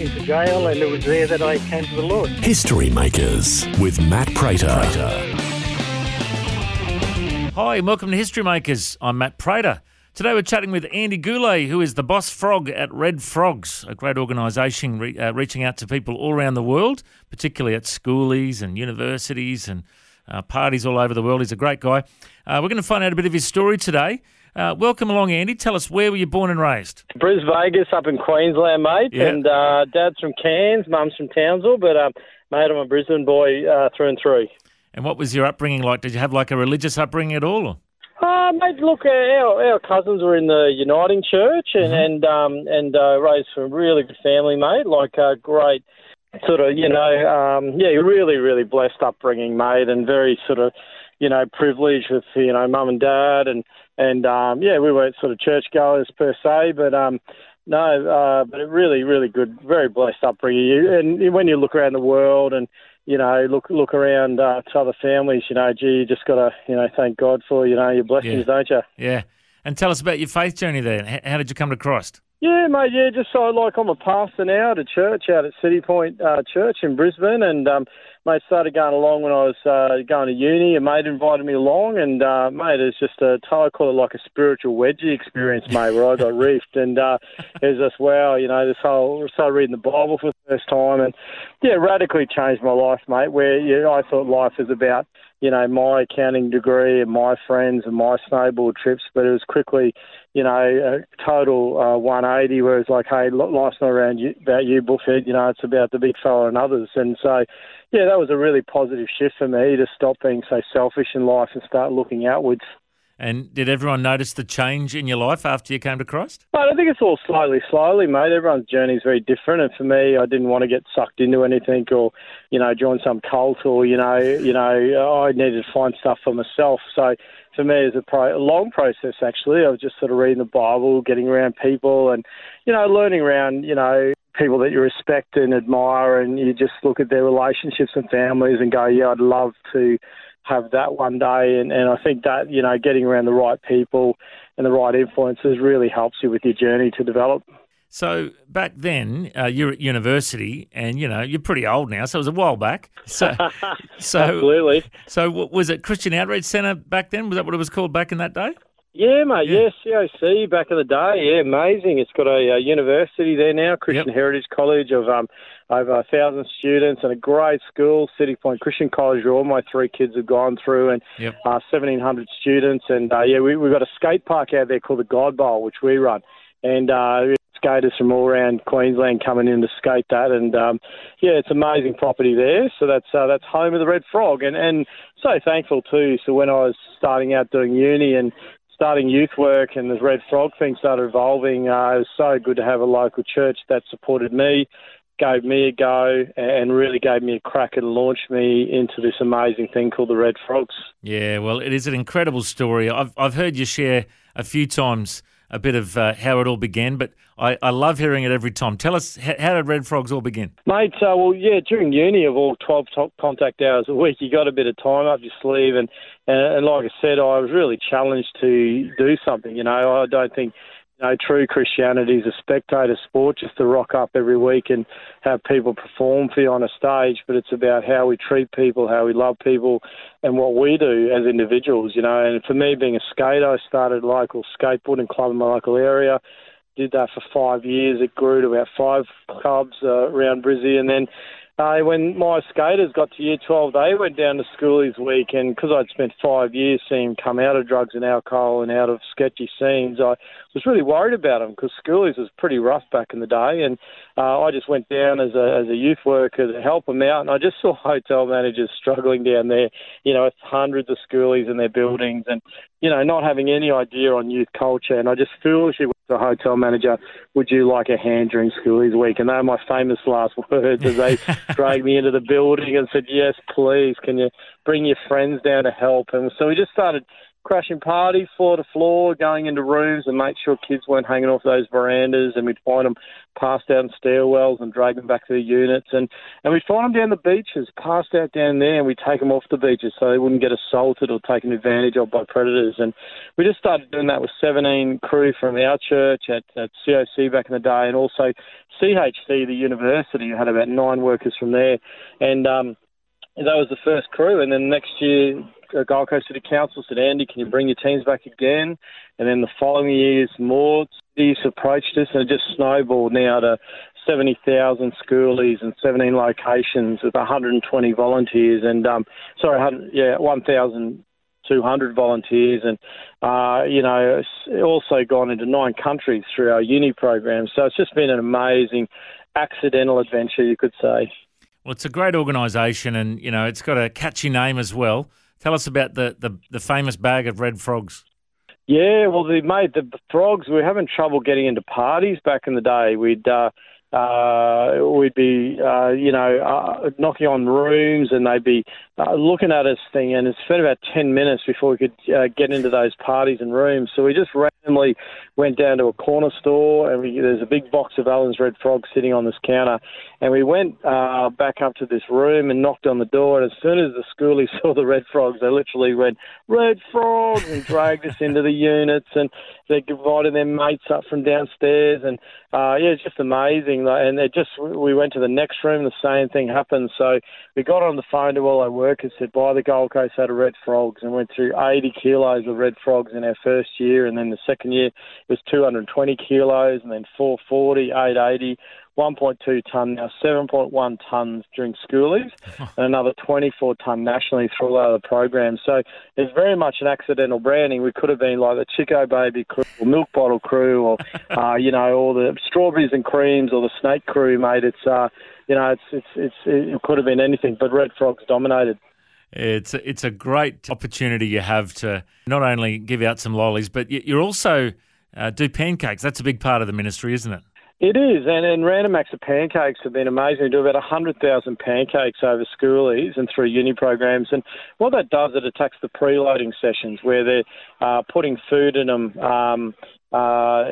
into jail, and it was there that I came to the Lord. History Makers with Matt Prater. Hi, and welcome to History Makers. I'm Matt Prater. Today we're chatting with Andy Gourley, who is the boss frog at Red Frogs, a great organisation re- uh, reaching out to people all around the world, particularly at schoolies and universities and uh, parties all over the world. He's a great guy. Uh, we're going to find out a bit of his story today. Uh, welcome along, Andy. Tell us where were you born and raised? Bris Vegas up in Queensland, mate. And uh, dad's from Cairns, mum's from Townsville, but um, mate, I'm a Brisbane boy uh, through and through. And what was your upbringing like? Did you have like a religious upbringing at all? Or? Uh, mate, look, our, our cousins were in the Uniting Church and and um, and uh, raised from a really good family, mate. Like a great sort of, you know, um, yeah, really, really blessed upbringing, mate, and very sort of, you know, privileged with you know mum and dad and and um, yeah, we weren't sort of churchgoers per se, but um, no, uh, but it really, really good, very blessed upbringing. And when you look around the world and you know look look around uh, to other families, you know, gee, you just got to you know thank God for you know your blessings, Yeah. don't you? Yeah. And tell us about your faith journey there. How did you come to Christ? Yeah, mate. Yeah, just so like I'm a pastor now at a church out at Citipointe uh, Church in Brisbane, and um, mate started going along when I was uh, going to uni. A mate invited me along, and uh, mate, it's just a I call it like a spiritual wedgie experience, mate, where I got reefed, and uh, it was just wow, you know, this whole started reading the Bible for the first time, and yeah, radically changed my life, mate. Where yeah, I thought life was about you know my accounting degree and my friends and my snowboard trips, but it was quickly you know, a total uh, 180 where it's like, hey, li- life's not around you, about you, Bullhead, you know, it's about the big fella and others. And so, yeah, that was a really positive shift for me to stop being so selfish in life and start looking outwards. And did everyone notice the change in your life after you came to Christ? I think it's all slowly, slowly, mate. Everyone's journey is very different, and for me, I didn't want to get sucked into anything or, you know, join some cult or, you know, you know, I needed to find stuff for myself. So for me, it's a, pro- a long process actually. I was just sort of reading the Bible, getting around people, and you know, learning around, you know, people that you respect and admire, and you just look at their relationships and families and go, yeah, I'd love to have that one day. And, and I think that, you know, getting around the right people and the right influences really helps you with your journey to develop. So back then, uh, you're at university, and you know you're pretty old now, so it was a while back. So, so, Absolutely. so was it Christian Outreach Centre back then? Was that what it was called back in that day? Yeah, mate. Yeah. Yeah, COC back in the day. Yeah, amazing. It's got a, uh university there now, Christian Yep. Heritage College of um, over a thousand students, and a great school, Citipointe Christian College, where all my three kids have gone through, and Yep. uh, seventeen hundred students. And uh, yeah, we, we've got a skate park out there called the God Bowl, which we run, and uh, skaters from all around Queensland coming in to skate that. And um, yeah, it's amazing property there. So that's uh, that's home of the Red Frog, and and so thankful too. So when I was starting out doing uni and starting youth work and the Red Frog thing started evolving, uh, it was so good to have a local church that supported me, gave me a go, and really gave me a crack and launched me into this amazing thing called the Red Frogs. Yeah, well, it is an incredible story. I've I've heard you share a few times a bit of uh, how it all began, but I, I love hearing it every time. Tell us h- how did Red Frogs all begin? Mate, uh, well, yeah, during uni of all 12 top contact hours a week, you got a bit of time up your sleeve. And, and, and like I said, I was really challenged to do something. You know, I don't think, you know, true Christianity is a spectator sport just to rock up every week and have people perform for you on a stage, but it's about how we treat people, how we love people, and what we do as individuals, you know. And for me, being a skater, I started a local skateboarding club in my local area did that for five years. It grew to about five clubs uh, around Brizzy, and then uh, when my skaters got to year 12, they went down to schoolies week, and because I'd spent five years seeing them come out of drugs and alcohol and out of sketchy scenes, I was really worried about them because schoolies was pretty rough back in the day, and uh, I just went down as a as a youth worker to help them out, and I just saw hotel managers struggling down there. You know, with hundreds of schoolies in their buildings, and you know, not having any idea on youth culture. And I just foolishly went to the hotel manager, "Would you like a hand during schoolies week?" And they were my famous last words as they dragged me into the building and said, "Yes, please. Can you bring your friends down to help?" And so we just started crashing parties floor to floor, going into rooms and make sure kids weren't hanging off those verandas, and we'd find them passed out in stairwells and drag them back to the units, and and we'd find them down the beaches, passed out down there, and we'd take them off the beaches so they wouldn't get assaulted or taken advantage of by predators, and we just started doing that with 17 crew from our church at, at COC back in the day, and also CHC, the university, had about nine workers from there, and um, that was the first crew, and then next year uh, Gold Coast City Council said, Andy, can you bring your teams back again? And then the following years, more cities approached us, and it just snowballed now to 70,000 schoolies and 17 locations with 120 volunteers, and um, sorry, yeah, 1,200 volunteers, and uh, you know, also gone into nine countries through our uni program. So it's just been an amazing accidental adventure, you could say. Well, it's a great organisation, and you know, it's got a catchy name as well. Tell us about the, the, the famous bag of red frogs. Yeah, well, they made the frogs. We were having trouble getting into parties back in the day. We'd uh, uh, we'd be, uh, you know, uh, knocking on rooms and they'd be uh, looking at us thing. And it's been about 10 minutes before we could uh, get into those parties and rooms. So we just randomly went down to a corner store and we, there's a big box of Allen's Red Frog sitting on this counter. And we went uh, back up to this room and knocked on the door. And as soon as the schoolies saw the red frogs, they literally went, Red Frogs, and dragged us into the units. And they invited their mates up from downstairs. And uh, yeah, it's just amazing and it just we went to the next room, the same thing happened. So we got on the phone to all our workers, said buy the Gold Coast out of red frogs, and went through 80 kilos of red frogs in our first year, and then the second year was 220 kilos, and then 440, 880. 1.2 tonne now, 7.1 tonnes during schoolies, and another 24 tonne nationally through all other programs. So it's very much an accidental branding. We could have been like the Chico Baby crew, or Milk Bottle crew, or uh, you know, or the Strawberries and Creams, or the Snake crew, mate. It's uh, you know, it's it's it's it could have been anything, but Red Frogs dominated. It's a, it's a great opportunity you have to not only give out some lollies, but you're also uh, do pancakes. That's a big part of the ministry, isn't it? It is, and, and Random Acts of Pancakes have been amazing. We do about 100,000 pancakes over schoolies and through uni programs. And what that does, it attacks the preloading sessions where they're uh, putting food in them um, uh,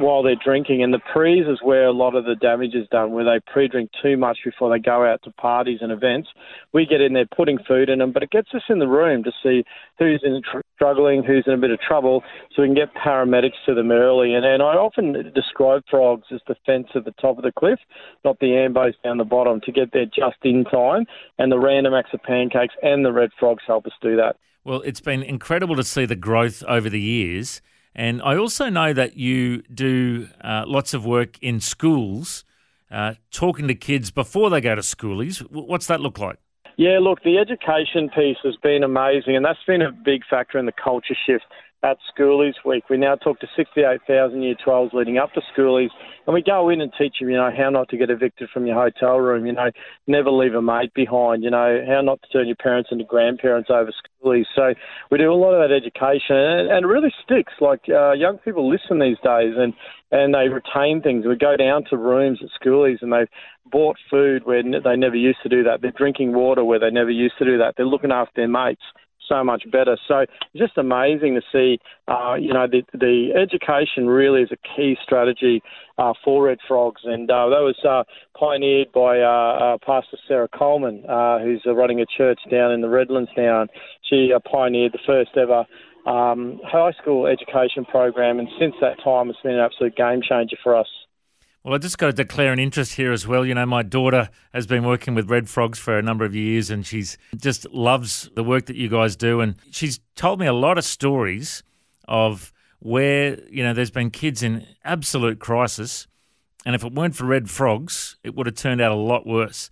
while they're drinking. And the prees is where a lot of the damage is done, where they pre-drink too much before they go out to parties and events. We get in there putting food in them, but it gets us in the room to see who's in tr- struggling, who's in a bit of trouble, so we can get paramedics to them early. And, and I often describe frogs as the fence at the top of the cliff, not the ambos down the bottom, to get there just in time. And the random acts of pancakes and the red frogs help us do that. Well, it's been incredible to see the growth over the years. And I also know that you do uh, lots of work in schools, uh, talking to kids before they go to schoolies. What's that look like? Yeah, look, the education piece has been amazing, and that's been a big factor in the culture shift at Schoolies Week. We now talk to 68,000 Year 12s leading up to Schoolies, and we go in and teach them, you know, how not to get evicted from your hotel room, you know, never leave a mate behind, you know, how not to turn your parents into grandparents over Schoolies. So we do a lot of that education, and, and it really sticks. Like uh, young people listen these days, and and they retain things. We go down to rooms at schoolies, and they've bought food where they never used to do that. They're drinking water where they never used to do that. They're looking after their mates so much better. So it's just amazing to see, uh, you know, the, the education really is a key strategy uh, for Red Frogs, and uh, that was uh, pioneered by uh, uh, Pastor Sarah Coleman, uh, who's running a church down in the Redlands now. And she pioneered the first ever um, high school education program, and since that time, it's been an absolute game changer for us. Well, I just got to declare an interest here as well. You know, my daughter has been working with Red Frogs for a number of years and she's just loves the work that you guys do. And she's told me a lot of stories of where, you know, there's been kids in absolute crisis. And if it weren't for Red Frogs, it would have turned out a lot worse.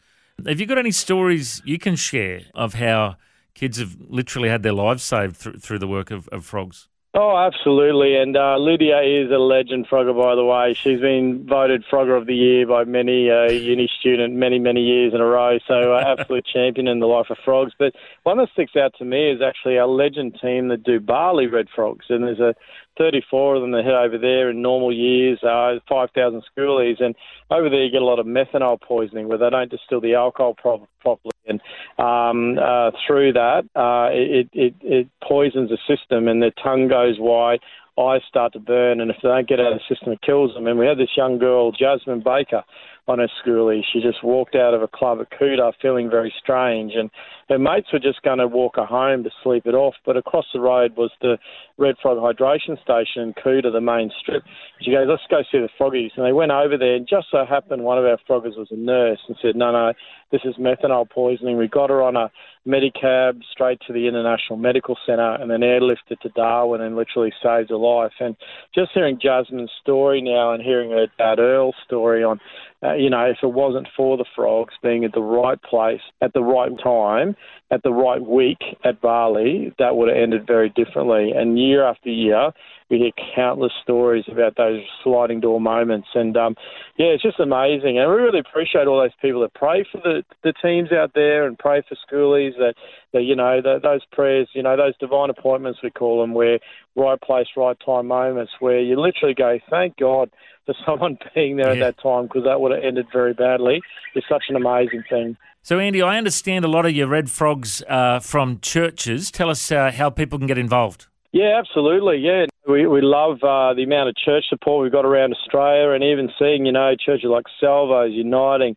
Have you got any stories you can share of how kids have literally had their lives saved through, through the work of, of frogs? Oh, absolutely. And uh, Lydia is a legend frogger, by the way. She's been voted Frogger of the Year by many uh, uni student many, many years in a row. So, uh, absolute champion in the life of frogs. But one that sticks out to me is actually our legend team that do Bali red frogs. And there's a 34 of them that head over there in normal years, uh, 5,000 schoolies. And over there, you get a lot of methanol poisoning where they don't distill the alcohol pro- properly. And um, uh, through that, uh, it, it, it poisons the system and their tongue goes wide, eyes start to burn. And if they don't get out of the system, it kills them. And we had this young girl, Jasmine Baker, on her schoolie. She just walked out of a club at Kuta feeling very strange. And her mates were just going to walk her home to sleep it off. But across the road was the Red Frog Hydration Station in Kuta, the main strip. She goes, let's go see the froggies. And they went over there, and just so happened one of our froggers was a nurse and said, no, no, this is methanol poisoning. We got her on a Medicab straight to the International Medical Centre and then airlifted to Darwin and literally saved her life. And just hearing Jasmine's story now and hearing her dad Earl's story on uh, you know, if it wasn't for the frogs being at the right place at the right time, at the right week at Bali, that would have ended very differently. And year after year, we hear countless stories about those sliding door moments. And um, yeah, it's just amazing. And we really appreciate all those people that pray for the, the teams out there and pray for schoolies that, that you know, those prayers, you know, those divine appointments, we call them, where right place, right time moments, where you literally go, thank God for someone being there yeah. at that time because that would have ended very badly. It's such an amazing thing. So, Andy, I understand a lot of your red frogs uh, from churches. Tell us uh, how people can get involved. Yeah, absolutely. Yeah, we we love uh, the amount of church support we've got around Australia, and even seeing you know churches like Salvos uniting.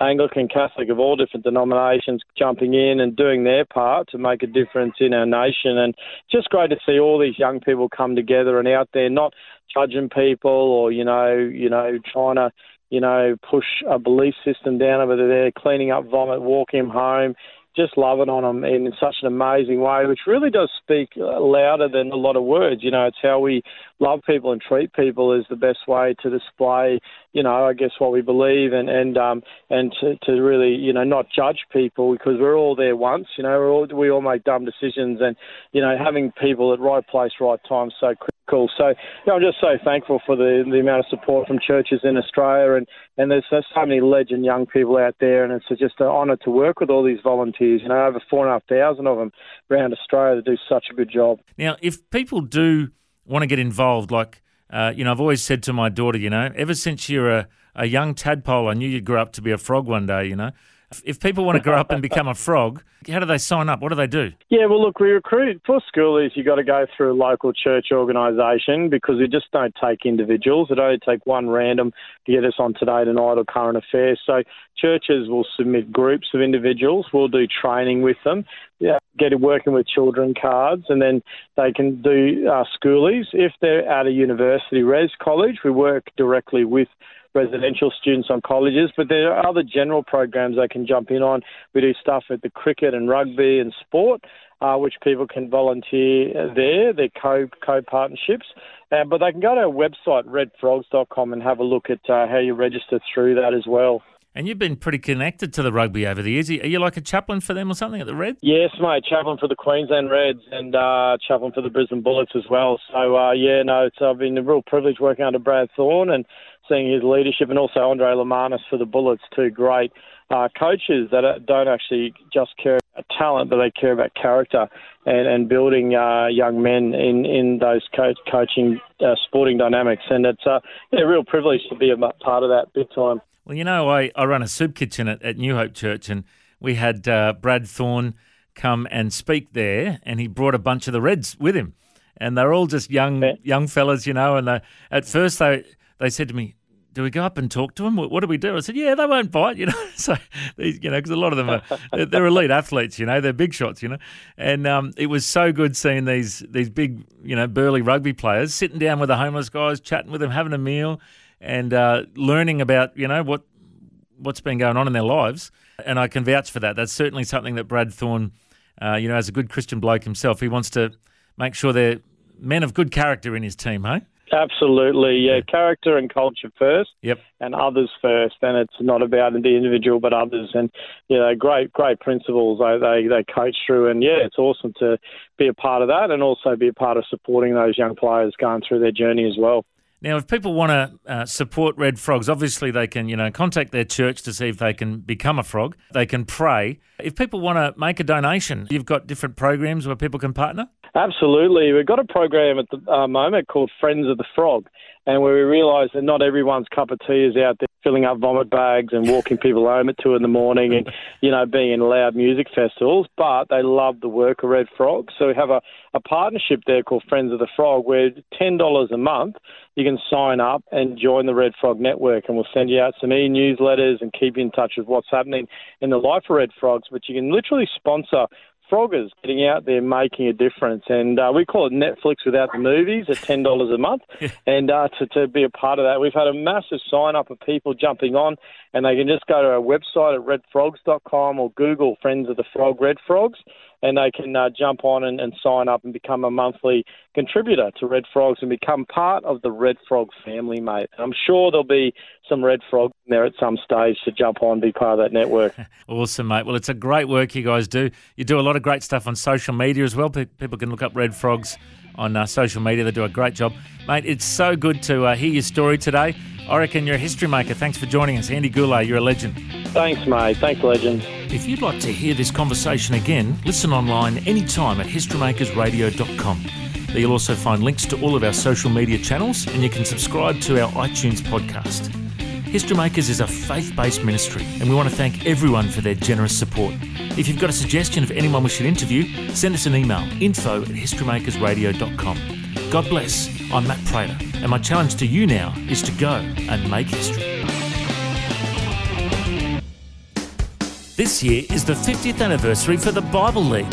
Anglican, Catholic of all different denominations jumping in and doing their part to make a difference in our nation. And just great to see all these young people come together and out there, not judging people or you know, you know, trying to you know, push a belief system down over there, cleaning up vomit, walk him home, just loving on them in such an amazing way, which really does speak uh, louder than a lot of words. You know, it's how we love people and treat people is the best way to display, you know, I guess what we believe and and um and to, to really, you know, not judge people because we're all there once. You know, we're all, we all make dumb decisions, and you know, having people at right place, right time, so critical. So, you know, I'm just so thankful for the the amount of support from churches in Australia, and and there's so many legend young people out there, and it's just an honour to work with all these volunteers. You know, over four and a half thousand of them around Australia that do such a good job. Now, if people do want to get involved, like uh, you know, I've always said to my daughter, you know, ever since you're a, a young tadpole, I knew you'd grow up to be a frog one day. You know, if people want to grow up and become a frog, how do they sign up? What do they do? Yeah, well, look, we recruit for schoolies. You've got to go through a local church organisation because we just don't take individuals. It only take one random to get us on Today Tonight or Current Affairs. So churches will submit groups of individuals. We'll do training with them. Yeah, get it working with children cards, and then they can do uh, schoolies. If they're at a university res college, we work directly with residential students on colleges, but there are other general programs they can jump in on. We do stuff at the cricket and rugby and sport, uh, which people can volunteer there. They're co co partnerships, uh, but they can go to our website redfrogs.com and have a look at uh, how you register through that as well. And you've been pretty connected to the rugby over the years. Are you like a chaplain for them or something at the Reds? Yes, mate. Chaplain for the Queensland Reds and uh, chaplain for the Brisbane Bullets as well. So, uh, yeah, no, it's uh, been a real privilege working under Brad Thorn and seeing his leadership, and also Andre Lemanis for the Bullets, two great uh, coaches that don't actually just care about talent, but they care about character and, and building uh, young men in, in those coach, coaching uh, sporting dynamics. And it's uh, yeah, a real privilege to be a part of that big time. Well, you know, I, I run a soup kitchen at, at New Hope Church, and we had uh, Brad Thorn come and speak there, and he brought a bunch of the Reds with him. And they're all just young yeah. young fellas, you know. And they, at first, they they said to me, do we go up and talk to them? What, do we do? I said, yeah, they won't bite, you know. so, these, you know, because a lot of them are they're, they're, elite athletes, you know, they're big shots, you know. And um, it was so good seeing these these big, you know, burly rugby players sitting down with the homeless guys, chatting with them, having a meal, and uh, learning about, you know, what what's been going on in their lives. And I can vouch for that. That's certainly something that Brad Thorn, uh, you know, as a good Christian bloke himself, he wants to make sure they're men of good character in his team, hey? Absolutely, yeah. Character and culture first, Yep. and others first. And it's not about the individual, but others. And you know, great, great principles they, they they coach through. And yeah, it's awesome to be a part of that, and also be a part of supporting those young players going through their journey as well. Now, if people want to uh, support Red Frogs, obviously they can, you know, contact their church to see if they can become a frog. They can pray. If people want to make a donation, you've got different programs where people can partner. Absolutely. We've got a program at the uh, moment called Friends of the Frog, and where we realise that not everyone's cup of tea is out there filling up vomit bags and walking people home at two in the morning and, you know, being in loud music festivals, but they love the work of Red Frog. So we have a, a partnership there called Friends of the Frog where $10 a month you can sign up and join the Red Frog Network, and we'll send you out some e newsletters and keep you in touch with what's happening in the life of Red Frogs. But you can literally sponsor froggers getting out there making a difference. And uh, we call it Netflix without the movies at $10 a month. and uh, to, to be a part of that, we've had a massive sign up of people jumping on, and they can just go to our website at redfrogs.com or Google Friends of the Frog Red Frogs. And they can uh, jump on and, and sign up and become a monthly contributor to Red Frogs and become part of the Red Frog family, mate. And I'm sure there'll be some Red Frogs there at some stage to jump on and be part of that network. Awesome, mate. Well, it's a great work you guys do. You do a lot of great stuff on social media as well. People can look up Red Frogs on uh, social media. They do a great job. Mate, it's so good to uh, hear your story today. I reckon you're a history maker. Thanks for joining us. Andy Gourley, you're a legend. Thanks, mate. Thanks, legend. If you'd like to hear this conversation again, listen online anytime at historymakersradio.com. There you'll also find links to all of our social media channels and you can subscribe to our iTunes podcast. History Makers is a faith based ministry and we want to thank everyone for their generous support. If you've got a suggestion of anyone we should interview, send us an email info at historymakersradio.com. God bless. I'm Matt Prater and my challenge to you now is to go and make history. This year is the 50th anniversary for the Bible League.